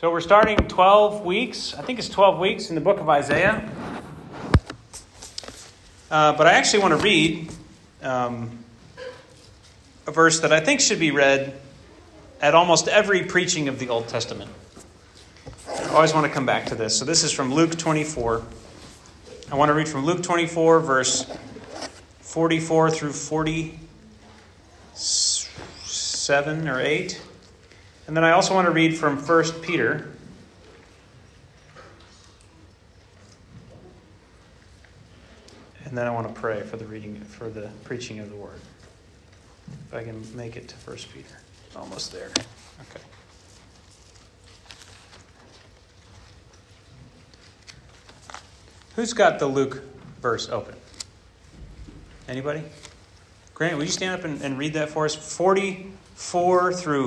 So we're starting 12 weeks. I think it's 12 weeks in the book of Isaiah. Uh, but I actually want to read um, a verse that I think should be read at almost every preaching of the Old Testament. I always want to come back to this. So this is from Luke 24. I want to read from Luke 24, verse 44 through 47 or 8. And then I also want to read from 1 Peter. And then I want to pray for the reading for the preaching of the word. If I can make it to 1 Peter. Almost there. Okay. Who's got the Luke verse open? Anybody? Grant, will you stand up and, and read that for us? 44 through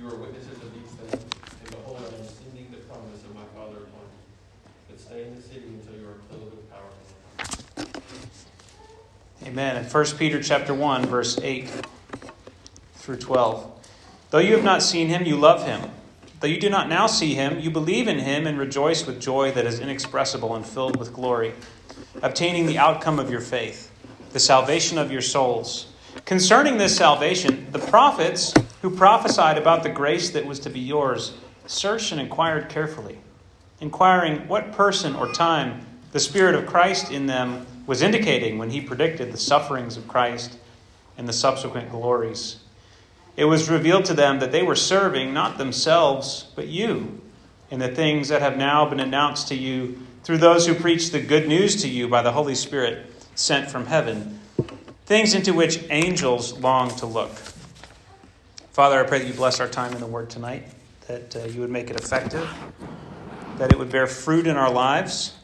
You are witnesses of these things, and behold, I am sending the promise of my Father upon you. But stay in the city until you are clothed with power. Amen. In 1 Peter chapter 1, verse 8 through 12. Though you have not seen him, you love him. Though you do not now see him, you believe in him and rejoice with joy that is inexpressible and filled with glory, obtaining the outcome of your faith, the salvation of your souls. Concerning this salvation, the prophets who prophesied about the grace that was to be yours searched and inquired carefully, inquiring what person or time the Spirit of Christ in them was indicating when he predicted the sufferings of Christ and the subsequent glories. It was revealed to them that they were serving not themselves, but you, in the things that have now been announced to you through those who preach the good news to you by the Holy Spirit sent from heaven, things into which angels long to look. Father, I pray that you bless our time in the Word tonight, that uh, you would make it effective, that it would bear fruit in our lives.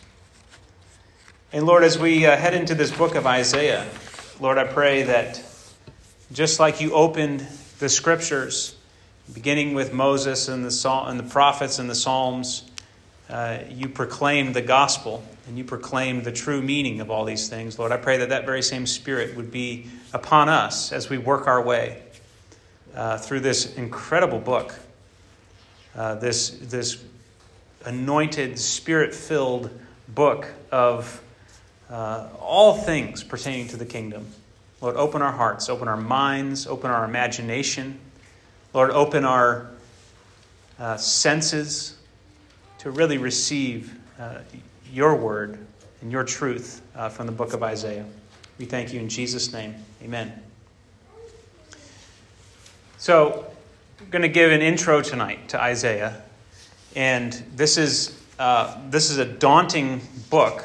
And Lord, as we uh, head into this book of Isaiah, Lord, I pray that just like you opened the scriptures, beginning with Moses and the, and the prophets and the Psalms, uh, you proclaimed the gospel and you proclaimed the true meaning of all these things. Lord, I pray that that very same spirit would be upon us as we work our way uh, through this incredible book, uh, this, this anointed, spirit filled book of uh, all things pertaining to the kingdom. Lord, open our hearts, open our minds, open our imagination. Lord, open our uh, senses to really receive uh, your word and your truth uh, from the book of Isaiah. We thank you in Jesus' name. Amen. So, I'm going to give an intro tonight to Isaiah. And this is, uh, this is a daunting book.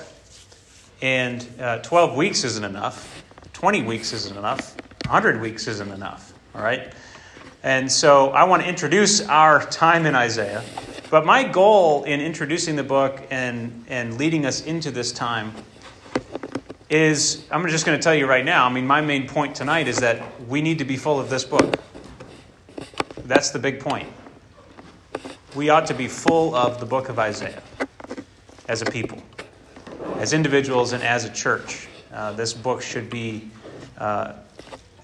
And uh, 12 weeks isn't enough. 20 weeks isn't enough. 100 weeks isn't enough. All right? And so I want to introduce our time in Isaiah. But my goal in introducing the book and, and leading us into this time is I'm just going to tell you right now. I mean, my main point tonight is that we need to be full of this book. That's the big point. We ought to be full of the book of Isaiah as a people, as individuals, and as a church. Uh, this book should be uh,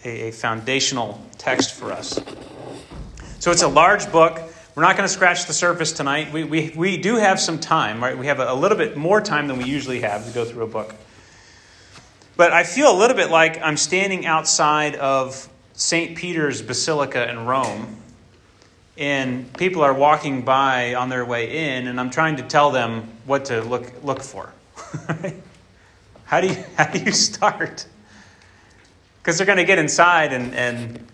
a, a foundational text for us. So it's a large book. We're not going to scratch the surface tonight. We, we, we do have some time, right? We have a, a little bit more time than we usually have to go through a book. But I feel a little bit like I'm standing outside of St. Peter's Basilica in Rome, and people are walking by on their way in, and I'm trying to tell them what to look, look for. how, do you, how do you start? Because they're going to get inside, and, and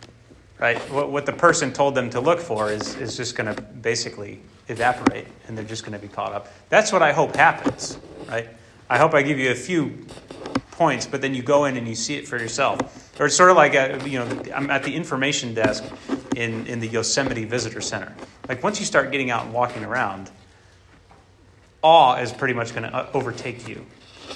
right, what, what the person told them to look for is, is just going to basically evaporate, and they're just going to be caught up. That's what I hope happens, right? I hope I give you a few points, but then you go in and you see it for yourself. Or it's sort of like, a, you know, I'm at the information desk, in, in the Yosemite Visitor Center. Like once you start getting out and walking around, awe is pretty much going to uh, overtake you.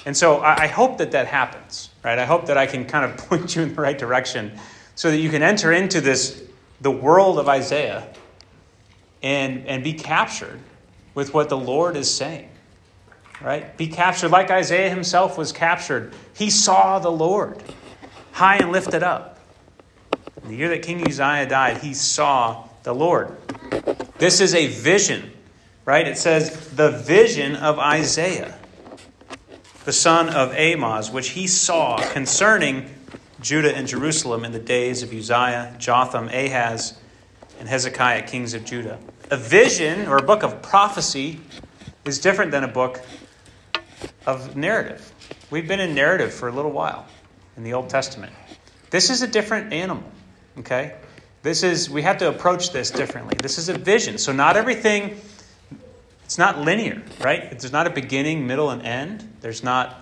And so I, I hope that that happens, right? I hope that I can kind of point you in the right direction so that you can enter into this, the world of Isaiah, and, and be captured with what the Lord is saying, right? Be captured like Isaiah himself was captured. He saw the Lord high and lifted up. In the year that King Uzziah died, he saw the Lord. This is a vision, right? It says, the vision of Isaiah, the son of Amoz, which he saw concerning Judah and Jerusalem in the days of Uzziah, Jotham, Ahaz, and Hezekiah, kings of Judah. A vision or a book of prophecy is different than a book of narrative. We've been in narrative for a little while in the Old Testament. This is a different animal, okay? This is, we have to approach this differently. This is a vision. So, not everything, it's not linear, right? There's not a beginning, middle, and end. There's not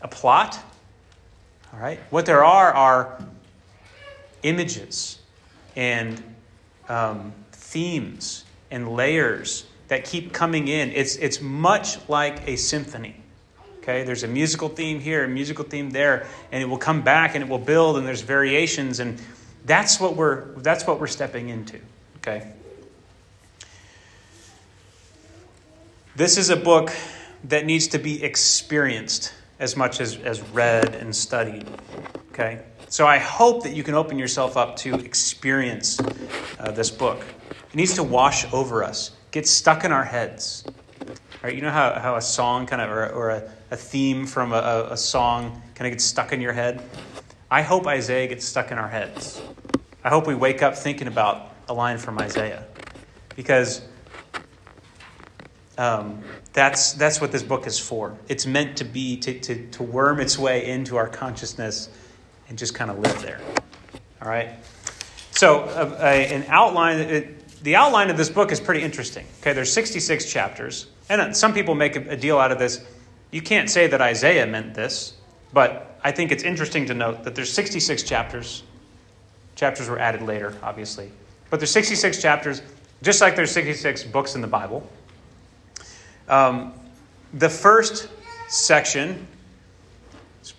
a plot, all right? What there are are images and um, themes and layers that keep coming in. It's, it's much like a symphony. Okay, there's a musical theme here, a musical theme there, and it will come back and it will build, and there's variations, and that's what we're that's what we're stepping into. Okay. This is a book that needs to be experienced as much as, as read and studied. Okay? So I hope that you can open yourself up to experience uh, this book. It needs to wash over us, get stuck in our heads. Right? You know how, how a song kind of, or, or a, a theme from a, a song kind of gets stuck in your head? I hope Isaiah gets stuck in our heads. I hope we wake up thinking about a line from Isaiah. Because um, that's, that's what this book is for. It's meant to be, to, to, to worm its way into our consciousness and just kind of live there. All right? So, uh, an outline, it, the outline of this book is pretty interesting. Okay, there's 66 chapters. And some people make a, a deal out of this. You can't say that Isaiah meant this, but I think it's interesting to note that there's 66 chapters. Chapters were added later, obviously. But there's 66 chapters, just like there's 66 books in the Bible. Um, the first section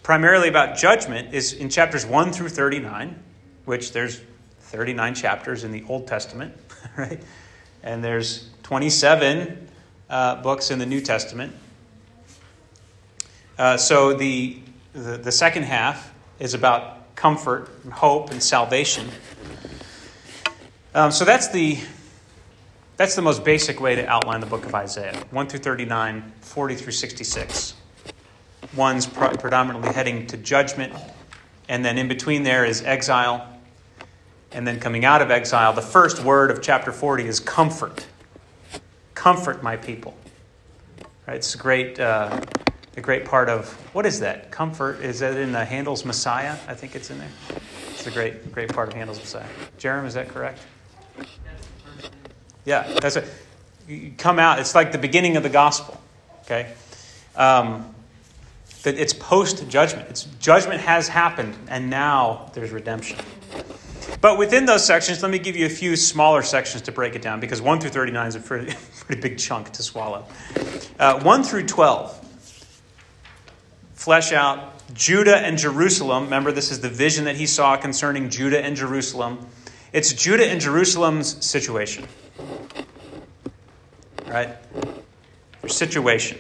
primarily about judgment is in chapters 1 through 39, which there's 39 chapters in the Old Testament, right? And there's 27 uh, books in the New Testament. Uh, so the, the, the second half is about comfort and hope and salvation. Um, so that's the that's the most basic way to outline the book of Isaiah 1 through 39, 40 through 66. One's predominantly heading to judgment, and then in between there is exile. And then coming out of exile, the first word of chapter 40 is comfort. Comfort my people. Right? It's a great, uh, a great part of what is that? Comfort is that in the Handel's Messiah? I think it's in there. It's a great, great part of Handel's Messiah. Jerem, is that correct? Yeah, that's it. You come out. It's like the beginning of the gospel. Okay, um, that it's post judgment. It's judgment has happened, and now there's redemption. But within those sections, let me give you a few smaller sections to break it down because 1 through 39 is a pretty, pretty big chunk to swallow. Uh, 1 through 12 flesh out Judah and Jerusalem. Remember, this is the vision that he saw concerning Judah and Jerusalem. It's Judah and Jerusalem's situation right? Their situation.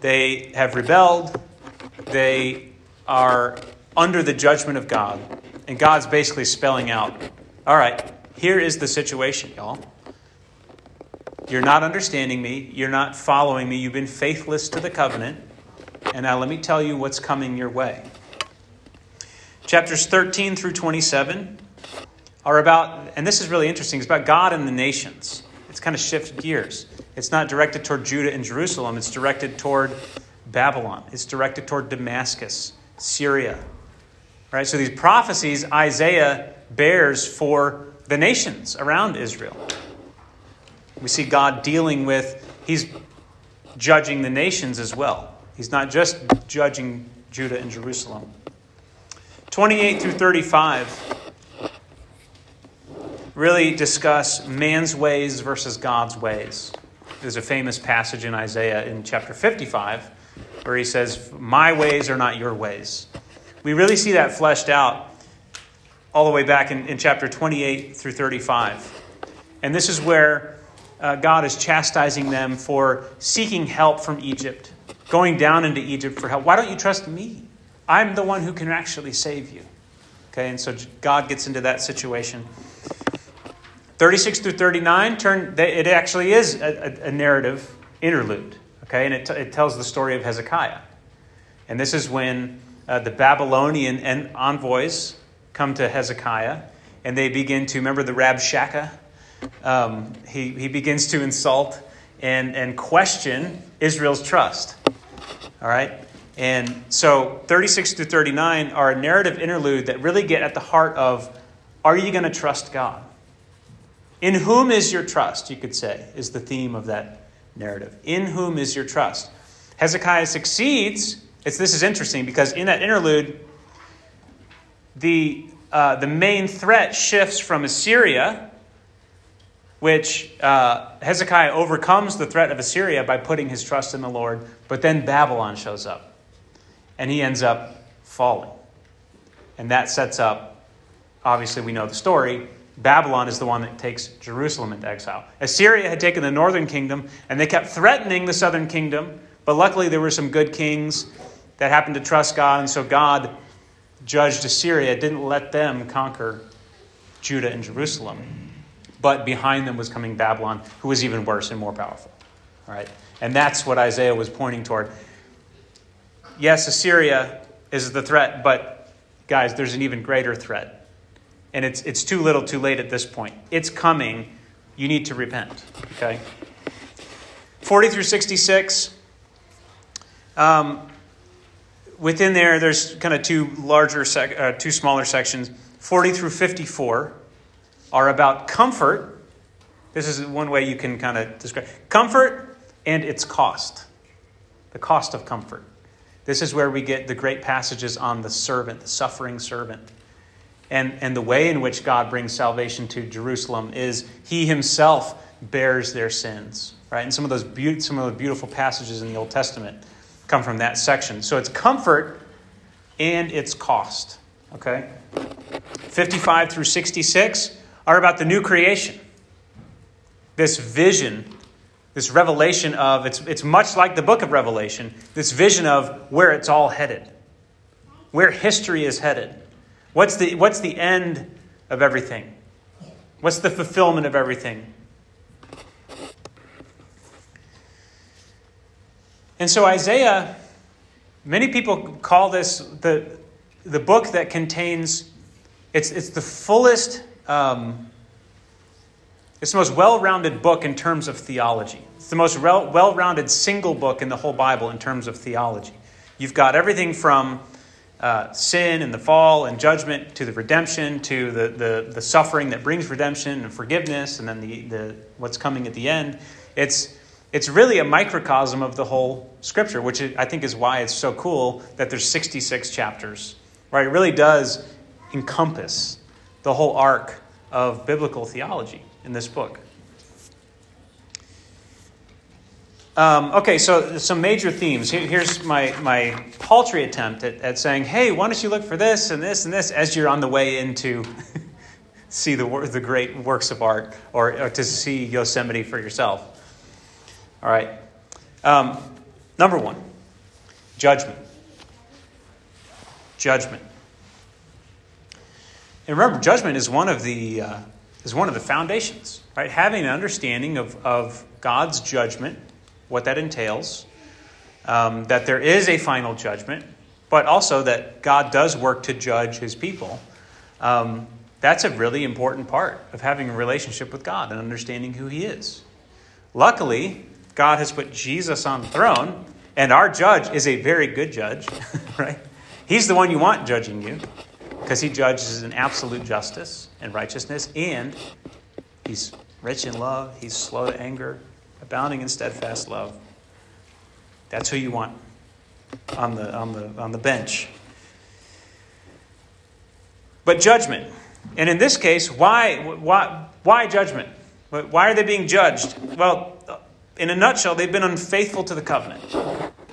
They have rebelled. They are under the judgment of God. And God's basically spelling out all right, here is the situation, y'all. You're not understanding me. You're not following me. You've been faithless to the covenant. And now let me tell you what's coming your way. Chapters 13 through 27 are about, and this is really interesting, it's about God and the nations it's kind of shifted gears. It's not directed toward Judah and Jerusalem, it's directed toward Babylon, it's directed toward Damascus, Syria. Right? So these prophecies Isaiah bears for the nations around Israel. We see God dealing with, he's judging the nations as well. He's not just judging Judah and Jerusalem. 28 through 35 really discuss man's ways versus God's ways. There's a famous passage in Isaiah in chapter 55 where he says, My ways are not your ways. We really see that fleshed out all the way back in, in chapter 28 through 35. And this is where uh, God is chastising them for seeking help from Egypt, going down into Egypt for help. Why don't you trust me? I'm the one who can actually save you. Okay, and so God gets into that situation. 36 through 39, turn, it actually is a, a narrative interlude. Okay, and it, t- it tells the story of Hezekiah. And this is when uh, the Babylonian envoys come to Hezekiah and they begin to, remember the Rabshakeh? Um, he, he begins to insult and, and question Israel's trust. All right? And so 36 through 39 are a narrative interlude that really get at the heart of are you going to trust God? In whom is your trust, you could say, is the theme of that narrative. In whom is your trust? Hezekiah succeeds. It's, this is interesting because in that interlude, the, uh, the main threat shifts from Assyria, which uh, Hezekiah overcomes the threat of Assyria by putting his trust in the Lord, but then Babylon shows up and he ends up falling. And that sets up, obviously, we know the story. Babylon is the one that takes Jerusalem into exile. Assyria had taken the northern kingdom, and they kept threatening the southern kingdom, but luckily there were some good kings that happened to trust God, and so God judged Assyria, didn't let them conquer Judah and Jerusalem. But behind them was coming Babylon, who was even worse and more powerful. All right? And that's what Isaiah was pointing toward yes, Assyria is the threat, but guys, there's an even greater threat. And it's, it's too little too late at this point. It's coming. You need to repent. Okay? 40 through 66. Um, within there, there's kind of two larger, sec- uh, two smaller sections. 40 through 54 are about comfort. This is one way you can kind of describe comfort and its cost. The cost of comfort. This is where we get the great passages on the servant, the suffering servant. And, and the way in which God brings salvation to Jerusalem is he himself bears their sins. Right? And some of those be- some of the beautiful passages in the Old Testament come from that section. So it's comfort and its cost. Okay? 55 through 66 are about the new creation. This vision this revelation of, it's, it's much like the book of Revelation, this vision of where it's all headed, where history is headed. What's the, what's the end of everything? What's the fulfillment of everything? And so Isaiah, many people call this the, the book that contains, it's, it's the fullest um, it's the most well rounded book in terms of theology. It's the most well rounded single book in the whole Bible in terms of theology. You've got everything from uh, sin and the fall and judgment to the redemption to the, the, the suffering that brings redemption and forgiveness and then the, the, what's coming at the end. It's, it's really a microcosm of the whole scripture, which I think is why it's so cool that there's 66 chapters. Right? It really does encompass the whole arc of biblical theology in this book. Um, okay, so some major themes. Here's my, my paltry attempt at, at saying, hey, why don't you look for this and this and this as you're on the way into see the, the great works of art or, or to see Yosemite for yourself. All right. Um, number one, judgment. Judgment. And remember, judgment is one of the uh, is one of the foundations, right? Having an understanding of, of God's judgment, what that entails, um, that there is a final judgment, but also that God does work to judge his people. Um, that's a really important part of having a relationship with God and understanding who he is. Luckily, God has put Jesus on the throne, and our judge is a very good judge, right? He's the one you want judging you because he judges in absolute justice and righteousness, and he's rich in love, he's slow to anger, abounding in steadfast love. That's who you want on the, on the, on the bench. But judgment. And in this case, why, why, why judgment? Why are they being judged? Well, in a nutshell, they've been unfaithful to the covenant.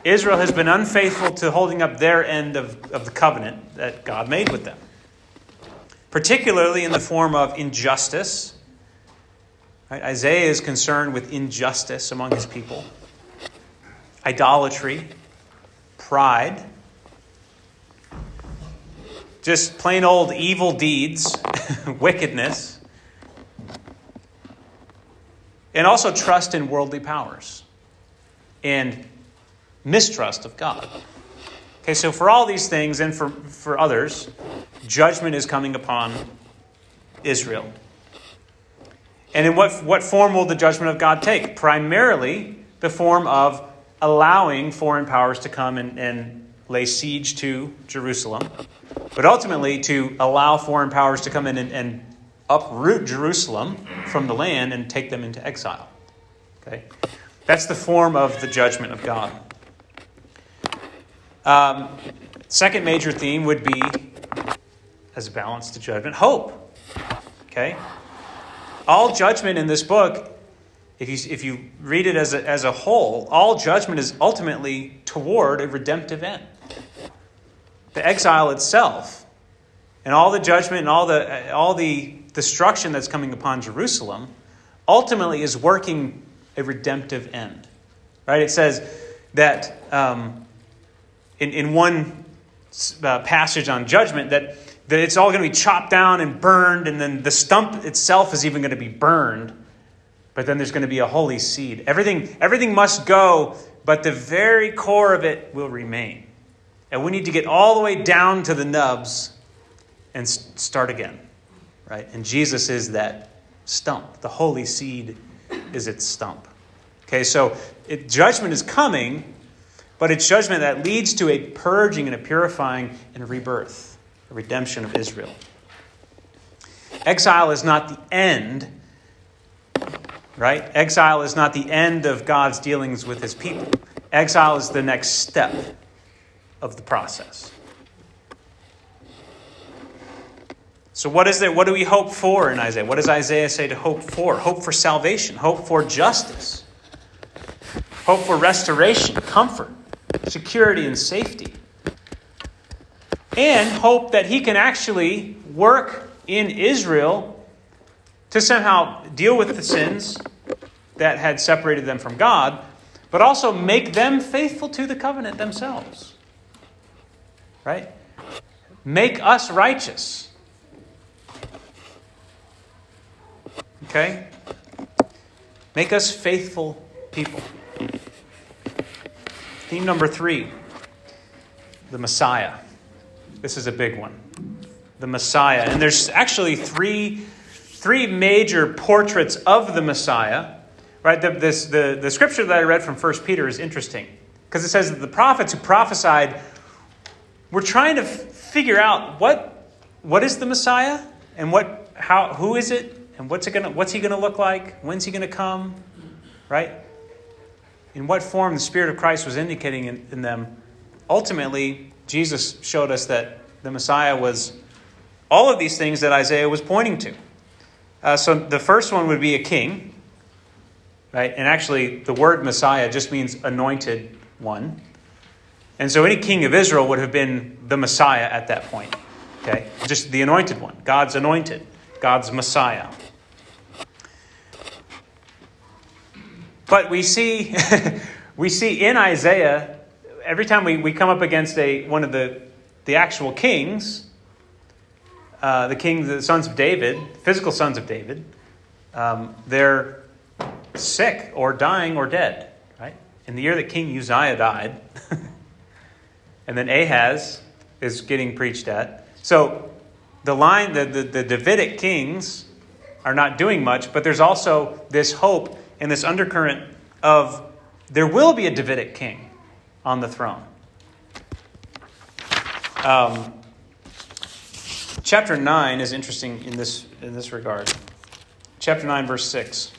Israel has been unfaithful to holding up their end of, of the covenant that God made with them, particularly in the form of injustice. Right? Isaiah is concerned with injustice among his people, idolatry, pride, just plain old evil deeds, wickedness, and also trust in worldly powers and mistrust of God. Okay, so for all these things and for, for others, judgment is coming upon Israel. And in what, what form will the judgment of God take? Primarily the form of allowing foreign powers to come and, and lay siege to Jerusalem, but ultimately to allow foreign powers to come in and, and uproot Jerusalem from the land and take them into exile. Okay? That's the form of the judgment of God. Um, second major theme would be, as a balance to judgment, hope. Okay? All judgment in this book, if you, if you read it as a, as a whole, all judgment is ultimately toward a redemptive end. The exile itself, and all the judgment and all the, all the destruction that's coming upon Jerusalem ultimately is working a redemptive end. Right? It says that um, in, in one uh, passage on judgment that, that it's all going to be chopped down and burned, and then the stump itself is even going to be burned. But then there's going to be a holy seed. Everything, everything must go, but the very core of it will remain. And we need to get all the way down to the nubs and start again right? And Jesus is that stump. The holy seed is its stump. Okay, so it, judgment is coming, but it's judgment that leads to a purging and a purifying and a rebirth, a redemption of Israel. Exile is not the end, right? Exile is not the end of God's dealings with his people. Exile is the next step of the process. So, what is there? What do we hope for in Isaiah? What does Isaiah say to hope for? Hope for salvation, hope for justice, hope for restoration, comfort, security, and safety. And hope that he can actually work in Israel to somehow deal with the sins that had separated them from God, but also make them faithful to the covenant themselves. Right? Make us righteous Okay? Make us faithful people. Theme number three the Messiah. This is a big one. The Messiah. And there's actually three, three major portraits of the Messiah. Right? The, this, the, the scripture that I read from 1 Peter is interesting because it says that the prophets who prophesied were trying to f- figure out what, what is the Messiah and what, how, who is it and what's, it gonna, what's he going to look like? When's he going to come? Right? In what form the Spirit of Christ was indicating in, in them. Ultimately, Jesus showed us that the Messiah was all of these things that Isaiah was pointing to. Uh, so the first one would be a king, right? And actually, the word Messiah just means anointed one. And so any king of Israel would have been the Messiah at that point, okay? Just the anointed one, God's anointed, God's Messiah. But we see, we see in Isaiah, every time we, we come up against a, one of the, the actual kings, uh, the kings, the sons of David, physical sons of David, um, they're sick or dying or dead, right? In the year that King Uzziah died, and then Ahaz is getting preached at. So the line, the, the, the Davidic kings are not doing much, but there's also this hope and this undercurrent of there will be a Davidic king on the throne. Um, chapter 9 is interesting in this, in this regard. Chapter 9, verse 6.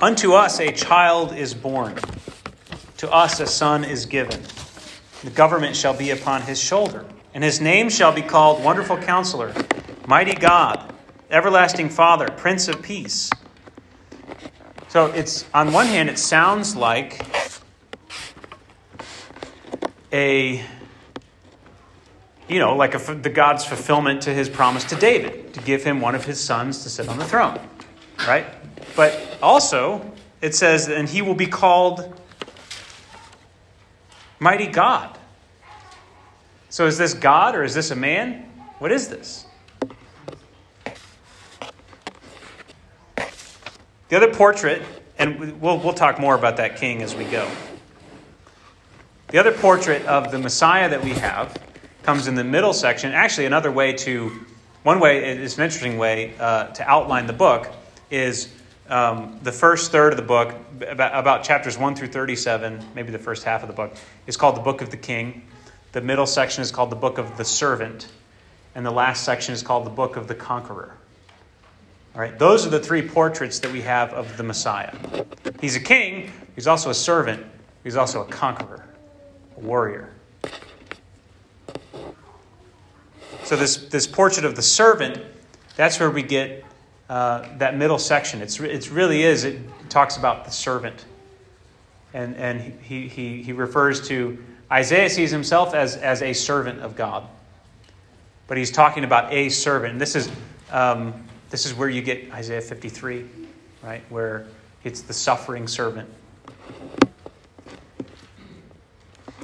Unto us a child is born, to us a son is given. The government shall be upon his shoulder and his name shall be called Wonderful Counselor, Mighty God, Everlasting Father, Prince of Peace. So it's on one hand, it sounds like a you know, like a, the God's fulfillment to his promise to David to give him one of his sons to sit on the throne, right? But also, it says, and he will be called Mighty God. So is this God or is this a man? What is this? The other portrait, and we'll, we'll talk more about that king as we go. The other portrait of the Messiah that we have comes in the middle section. Actually, another way to, one way, it's an interesting way uh, to outline the book is um, the first third of the book, about, about chapters 1 through 37, maybe the first half of the book, is called the Book of the King. The middle section is called the Book of the Servant. And the last section is called the Book of the Conqueror. All right, those are the three portraits that we have of the Messiah. He's a king, he's also a servant, he's also a conqueror, a warrior. So, this, this portrait of the servant, that's where we get uh, that middle section. It's, it really is, it talks about the servant. And, and he, he, he refers to, Isaiah sees himself as, as a servant of God. But he's talking about a servant. And this is. Um, this is where you get Isaiah 53, right? Where it's the suffering servant.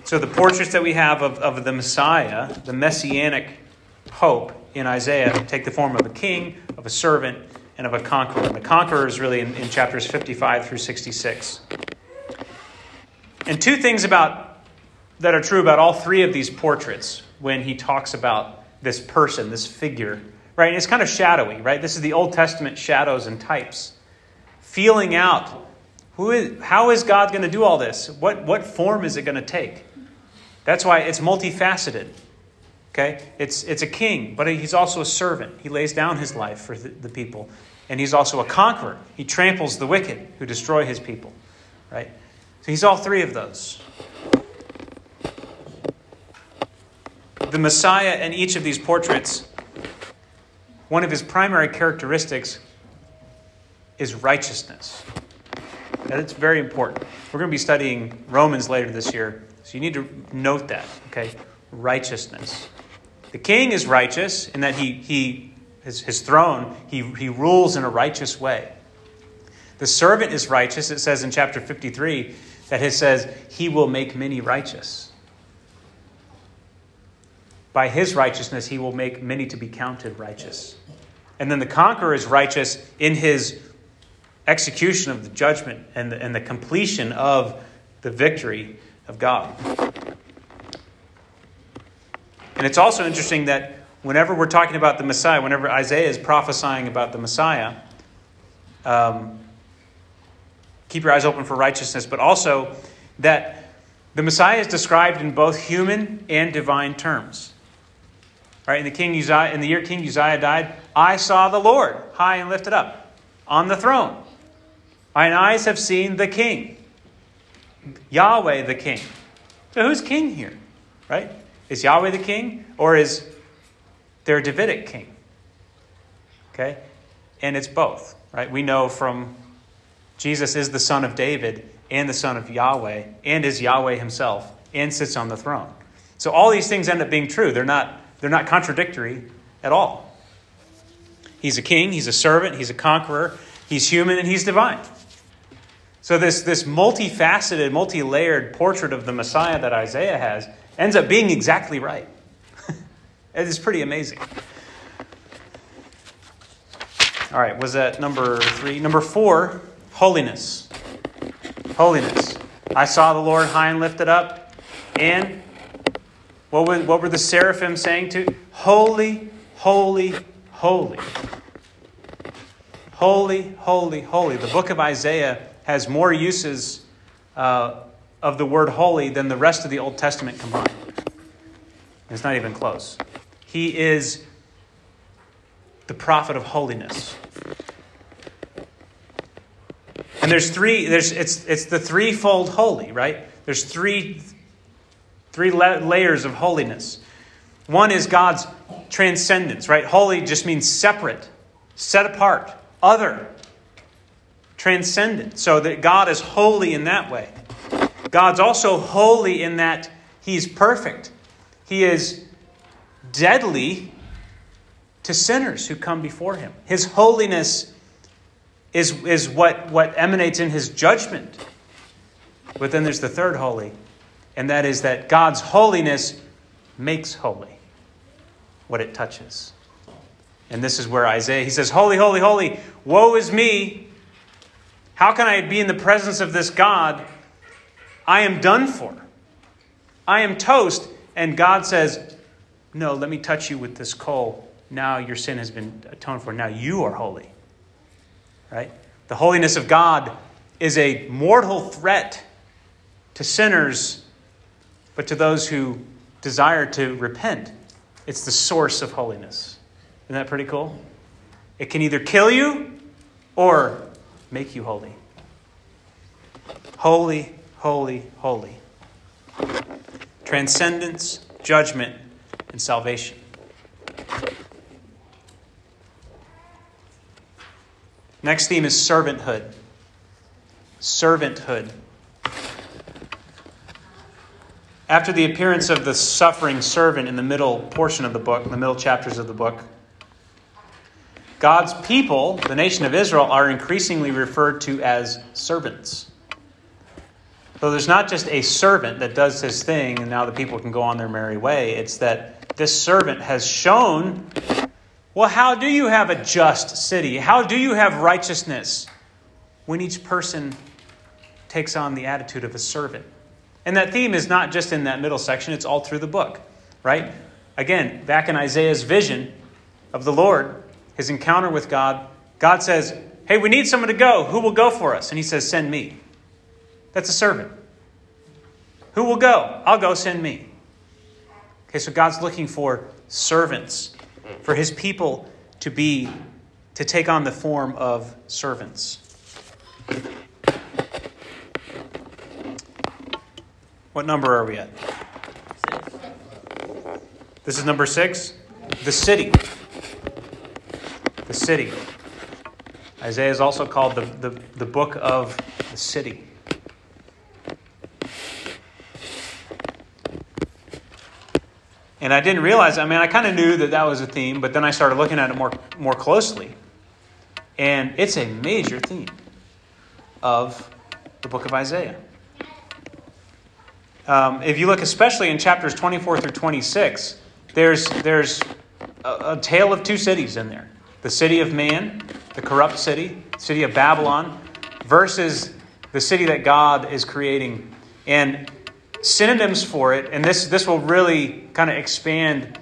So the portraits that we have of, of the Messiah, the messianic hope in Isaiah, take the form of a king, of a servant, and of a conqueror. And the conqueror is really in, in chapters 55 through 66. And two things about that are true about all three of these portraits when he talks about this person, this figure right? It's kind of shadowy, right? This is the Old Testament shadows and types. Feeling out who is, how is God going to do all this? What, what form is it going to take? That's why it's multifaceted. Okay? It's, it's a king, but he's also a servant. He lays down his life for the, the people. And he's also a conqueror. He tramples the wicked who destroy his people. Right? So he's all three of those. The Messiah in each of these portraits one of his primary characteristics is righteousness. And it's very important. We're going to be studying Romans later this year, so you need to note that, okay? Righteousness. The king is righteous in that he, he his, his throne, he, he rules in a righteous way. The servant is righteous. It says in chapter 53 that it says, He will make many righteous. By his righteousness, he will make many to be counted righteous. And then the conqueror is righteous in his execution of the judgment and the, and the completion of the victory of God. And it's also interesting that whenever we're talking about the Messiah, whenever Isaiah is prophesying about the Messiah, um, keep your eyes open for righteousness, but also that the Messiah is described in both human and divine terms. Right? In the King Uzziah, in the year King Uzziah died, I saw the Lord high and lifted up on the throne. Mine eyes have seen the King, Yahweh the King. So who's king here? Right? Is Yahweh the king or is there a Davidic king? Okay? And it's both, right? We know from Jesus is the son of David and the son of Yahweh and is Yahweh himself and sits on the throne. So all these things end up being true. They're not they're not contradictory at all. He's a king, he's a servant, he's a conqueror, he's human, and he's divine. So, this, this multifaceted, multi layered portrait of the Messiah that Isaiah has ends up being exactly right. it is pretty amazing. All right, was that number three? Number four, holiness. Holiness. I saw the Lord high and lifted up, and what were, what were the seraphim saying to? Holy, holy, holy. Holy, holy, holy. The book of Isaiah has more uses uh, of the word holy than the rest of the Old Testament combined. It's not even close. He is the prophet of holiness. And there's three, there's, it's, it's the threefold holy, right? There's three Three la- layers of holiness. One is God's transcendence, right? Holy just means separate, set apart, other, transcendent. So that God is holy in that way. God's also holy in that He's perfect. He is deadly to sinners who come before Him. His holiness is, is what, what emanates in His judgment. But then there's the third holy, and that is that God's holiness makes holy what it touches. And this is where Isaiah, he says, Holy, holy, holy, woe is me. How can I be in the presence of this God? I am done for. I am toast. And God says, No, let me touch you with this coal. Now your sin has been atoned for. Now you are holy. Right? The holiness of God is a mortal threat to sinners, but to those who desire to repent, it's the source of holiness. Isn't that pretty cool? It can either kill you or make you holy. Holy, holy, holy. Transcendence, judgment, and salvation. Next theme is servanthood. Servanthood. After the appearance of the suffering servant in the middle portion of the book, the middle chapters of the book, God's people, the nation of Israel, are increasingly referred to as servants. So there's not just a servant that does his thing and now the people can go on their merry way. It's that this servant has shown well, how do you have a just city? How do you have righteousness when each person takes on the attitude of a servant? And that theme is not just in that middle section, it's all through the book, right? Again, back in Isaiah's vision of the Lord, his encounter with God, God says, Hey, we need someone to go. Who will go for us? And he says, Send me. That's a servant. Who will go? I'll go, send me. Okay, so God's looking for servants, for his people to be, to take on the form of servants. What number are we at? This is number six. The city. The city. Isaiah is also called the, the, the book of the city. And I didn't realize, I mean, I kind of knew that that was a theme, but then I started looking at it more, more closely. And it's a major theme of the book of Isaiah. Um, if you look especially in chapters 24 through 26, there's, there's a, a, tale of two cities in there the city of man, the corrupt city, city of Babylon, versus the city that God is creating. And synonyms for it, and this, this will really kind of expand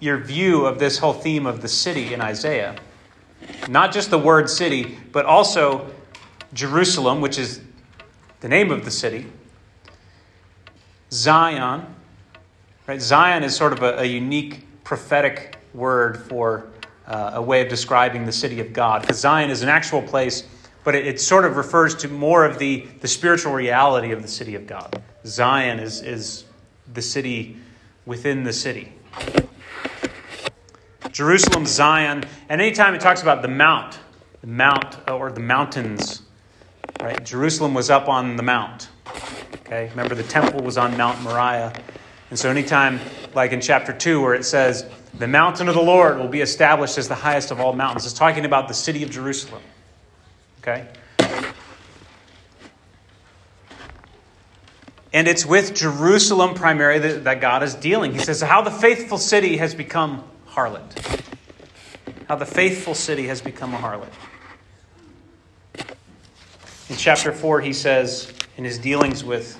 your view of this whole theme of the city in Isaiah. Not just the word city, but also Jerusalem, which is the name of the city Zion. Right? Zion is sort of a, a unique prophetic word for uh, a way of describing the city of God. Because Zion is an actual place, but it, it, sort of refers to more of the, the spiritual reality of the city of God. Zion is, is the city within the city. Jerusalem, Zion, and anytime it talks about the mount, the mount or the mountains, right? Jerusalem was up on the mount. Okay, remember the temple was on Mount Moriah. And so, anytime, like in chapter 2, where it says, the mountain of the Lord will be established as the highest of all mountains, it's talking about the city of Jerusalem. Okay? And it's with Jerusalem primarily that, that God is dealing. He says, How the faithful city has become harlot. How the faithful city has become a harlot. In chapter 4, he says, in his dealings with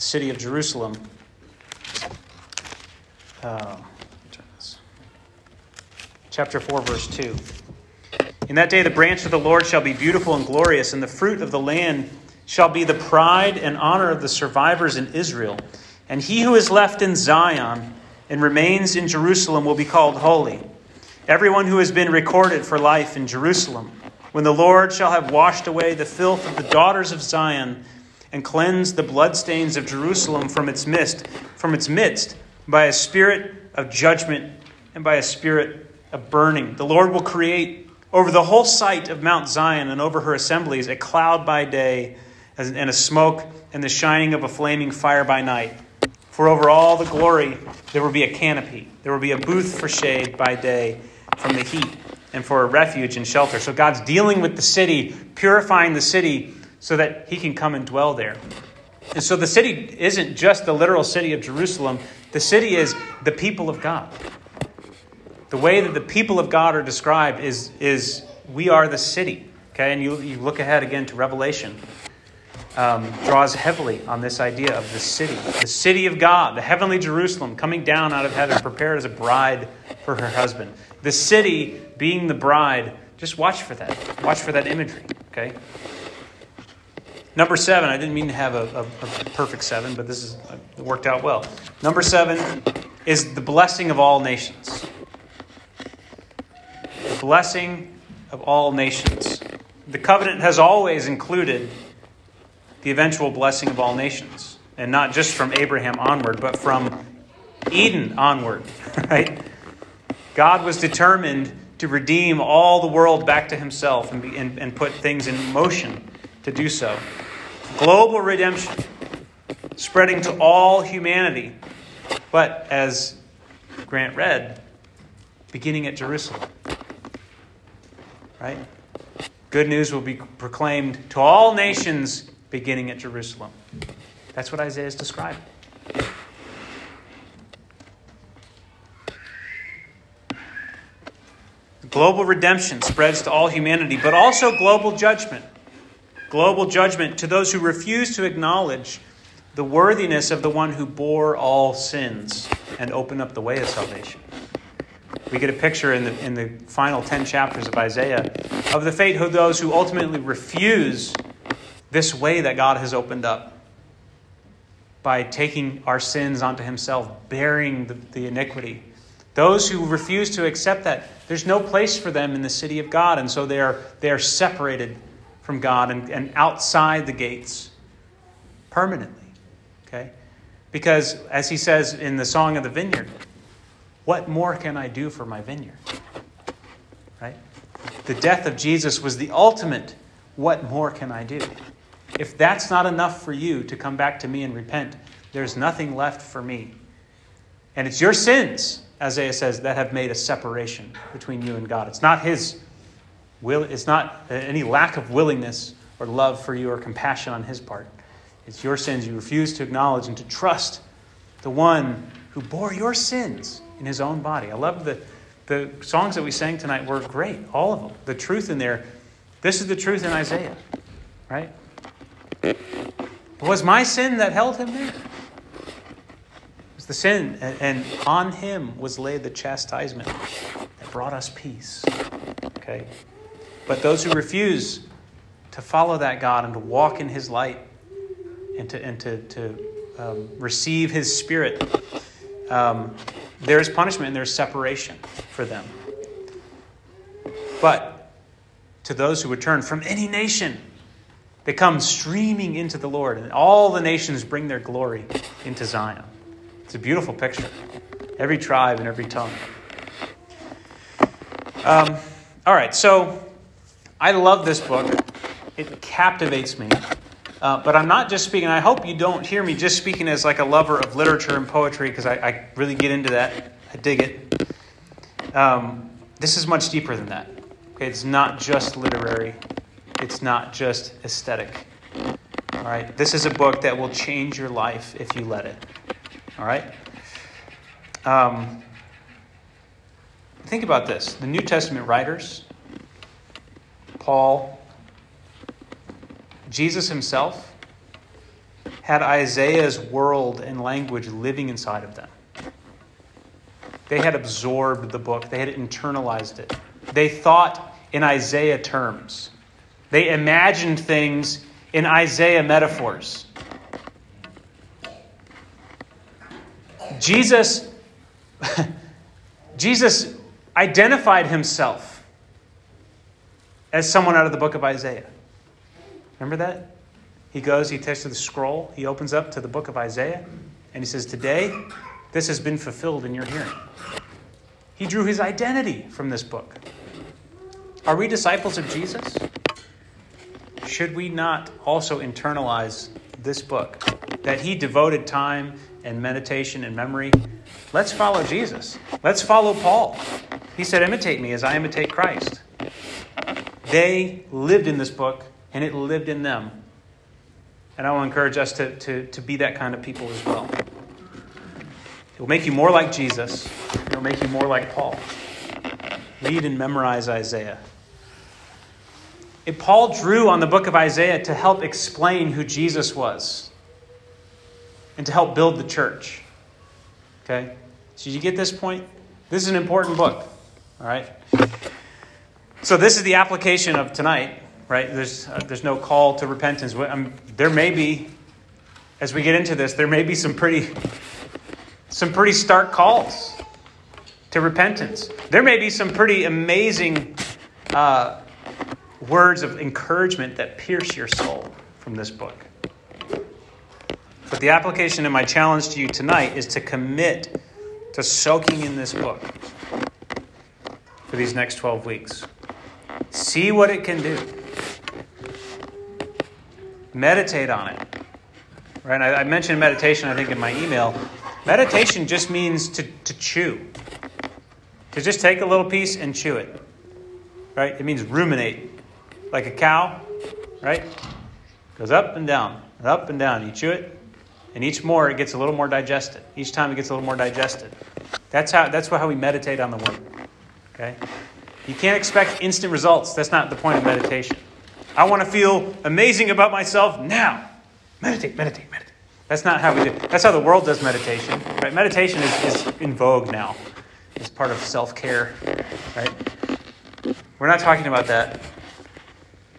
the city of Jerusalem. Uh, chapter 4, verse 2. In that day, the branch of the Lord shall be beautiful and glorious, and the fruit of the land shall be the pride and honor of the survivors in Israel. And he who is left in Zion and remains in Jerusalem will be called holy. Everyone who has been recorded for life in Jerusalem. When the Lord shall have washed away the filth of the daughters of Zion, and cleanse the bloodstains of Jerusalem from its midst, from its midst, by a spirit of judgment, and by a spirit of burning. The Lord will create over the whole site of Mount Zion and over her assemblies a cloud by day and a smoke and the shining of a flaming fire by night. For over all the glory there will be a canopy, there will be a booth for shade by day from the heat and for a refuge and shelter. So God's dealing with the city, purifying the city so that he can come and dwell there. And so the city isn't just the literal city of Jerusalem, the city is the people of God. The way that the people of God are described is, is we are the city. Okay, and you, you look ahead again to Revelation. Um, draws heavily on this idea of the city, the city of God, the heavenly Jerusalem coming down out of heaven, prepared as a bride for her husband. The city being the bride. Just watch for that. Watch for that imagery. Okay. Number seven, I didn't mean to have a, a, a perfect seven, but this is worked out well. Number seven is the blessing of all nations. The blessing of all nations. The covenant has always included the eventual blessing of all nations, and not just from Abraham onward, but from Eden onward, right? God was determined to redeem all the world back to himself and, be, and, and put things in motion to do so global redemption, spreading to all humanity. But as Grant read, beginning at Jerusalem. Right? Good news will be proclaimed to all nations beginning at Jerusalem. That's what Isaiah is describing. Global redemption spreads to all humanity, but also global judgment global judgment to those who refuse to acknowledge the worthiness of the one who bore all sins and opened up the way of salvation. We get a picture in the, in the final 10 chapters of Isaiah of the fate of those who ultimately refuse this way that God has opened up by taking our sins onto Himself, bearing the, the iniquity. Those who refuse to accept that, there's no place for them in the city of God, and so they are, they are separated from God and, and outside the gates permanently. Okay? Because, as he says in the Song of the Vineyard, what more can I do for my vineyard? Right? The death of Jesus was the ultimate, what more can I do? If that's not enough for you to come back to me and repent, there's nothing left for me. And it's your sins, Isaiah says, that have made a separation between you and God. It's not his Will, it's not uh, any lack of willingness or love for you or compassion on his part. It's your sins you refuse to acknowledge and to trust the one who bore your sins in his own body. I love the, the songs that we sang tonight were great, all of them. The truth in there. This is the truth in Isaiah, right? Was my sin that held him there. It was the sin, and on him was laid the chastisement that brought us peace. Okay? But those who refuse to follow that God and to walk in His light and to, and to, to um, receive His Spirit, um, there is punishment and there's separation for them. But to those who would turn from any nation, they come streaming into the Lord, and all the nations bring their glory into Zion. It's a beautiful picture. Every tribe and every tongue. Um, all right, so I love this book. It captivates me. Uh, but I'm not just speaking, I hope you don't hear me just speaking as like a lover of literature and poetry, because I, I, really get into that. I dig it. Um, this is much deeper than that. Okay, it's not just literary, it's not just aesthetic. All right, this is a book that will change your life if you let it. All right? Um, think about this the New Testament writers, Paul, Jesus himself had Isaiah's world and language living inside of them. They had absorbed the book, they had internalized it. They thought in Isaiah terms, they imagined things in Isaiah metaphors. Jesus, Jesus identified himself as someone out of the book of Isaiah. Remember that? He goes, he takes to the scroll, he opens up to the book of Isaiah, and he says, Today this has been fulfilled in your hearing. He drew his identity from this book. Are we disciples of Jesus? Should we not also internalize this book that he devoted time and meditation and memory? Let's follow Jesus. Let's follow Paul. He said, Imitate me as I imitate Christ. They lived in this book, and it lived in them. And I will encourage us to, to, to be that kind of people as well. It will make you more like Jesus, it will make you more like Paul. Read and memorize Isaiah. If Paul drew on the book of Isaiah to help explain who Jesus was and to help build the church. Okay? So, you get this point? This is an important book. All right? So, this is the application of tonight, right? There's, uh, there's no call to repentance. Um, there may be, as we get into this, there may be some pretty, some pretty stark calls to repentance. There may be some pretty amazing uh, words of encouragement that pierce your soul from this book. But the application and my challenge to you tonight is to commit to soaking in this book for these next 12 weeks. See what it can do. Meditate on it. Right? I, I mentioned meditation, I think, in my email. Meditation just means to, to chew, to just take a little piece and chew it. Right? It means ruminate, like a cow, right? Goes up and down, and up and down. You chew it, and each more, it gets a little more digested. Each time, it gets a little more digested. That's how, that's how we meditate on the Word. Okay? You can't expect instant results. That's not the point of meditation. I want to feel amazing about myself now. Meditate, meditate, meditate. That's not how we do. it. That's how the world does meditation. Right? Meditation is, is in vogue now. It's part of self-care. Right? We're not talking about that.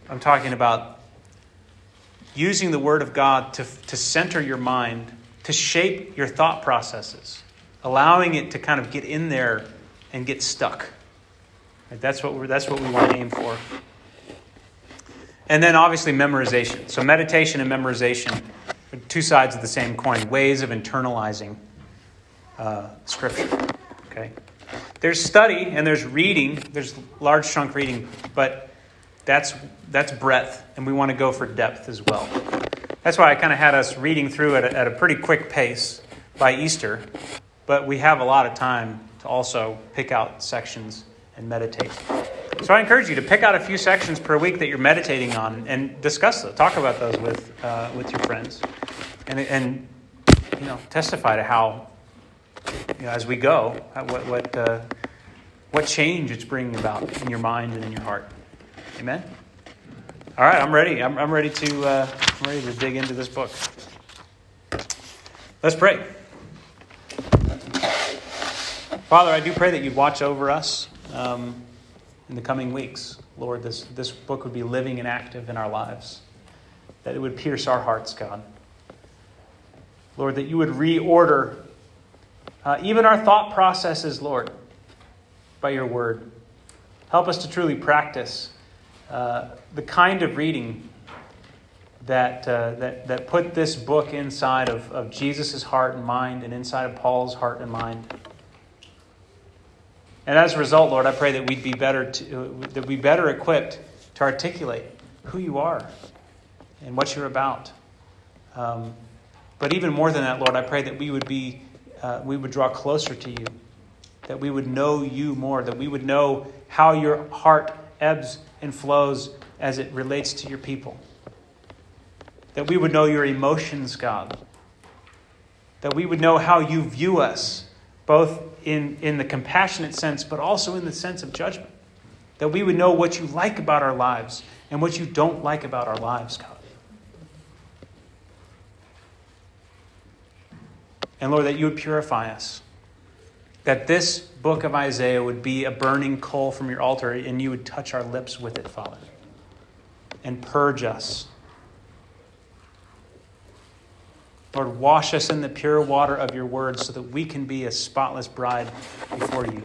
I'm talking about using the Word of God to, to center your mind, to shape your thought processes, allowing it to kind of get in there and get stuck. Right? That's, what we're, that's what we want to aim for. And then obviously memorization. So meditation and memorization are two sides of the same coin, ways of internalizing uh, Scripture. Okay? There's study and there's reading, there's large chunk reading, but that's, that's breadth, and we want to go for depth as well. That's why I kind of had us reading through it at a pretty quick pace by Easter, but we have a lot of time to also pick out sections and meditate. So I encourage you to pick out a few sections per week that you're meditating on and discuss those. Talk about those with, uh, with your friends. And, and, you know, testify to how, you know, as we go, what, what, uh, what change it's bringing about in your mind and in your heart. Amen. All right, I'm ready. I'm, I'm ready to uh, I'm ready to dig into this book. Let's pray. Father, I do pray that you'd watch over us um, in the coming weeks. Lord, this, this book would be living and active in our lives, that it would pierce our hearts, God. Lord, that you would reorder uh, even our thought processes, Lord, by your word. Help us to truly practice uh, the kind of reading that, uh, that, that put this book inside of, of Jesus' heart and mind and inside of Paul's heart and mind. And as a result, Lord, I pray that we'd be better to, that we better equipped to articulate who you are and what you're about. Um, but even more than that, Lord, I pray that we would be uh, we would draw closer to you, that we would know you more, that we would know how your heart ebbs and flows as it relates to your people. That we would know your emotions, God. That we would know how you view us, both in, in the compassionate sense, but also in the sense of judgment. That we would know what you like about our lives and what you don't like about our lives, God. And Lord, that you would purify us that this book of Isaiah would be a burning coal from your altar and you would touch our lips with it, Father, and purge us. Lord, wash us in the pure water of your word so that we can be a spotless bride before you.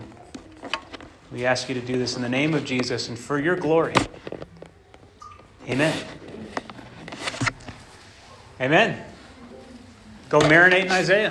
We ask you to do this in the name of Jesus and for your glory. Amen. Amen. Go marinate in Isaiah.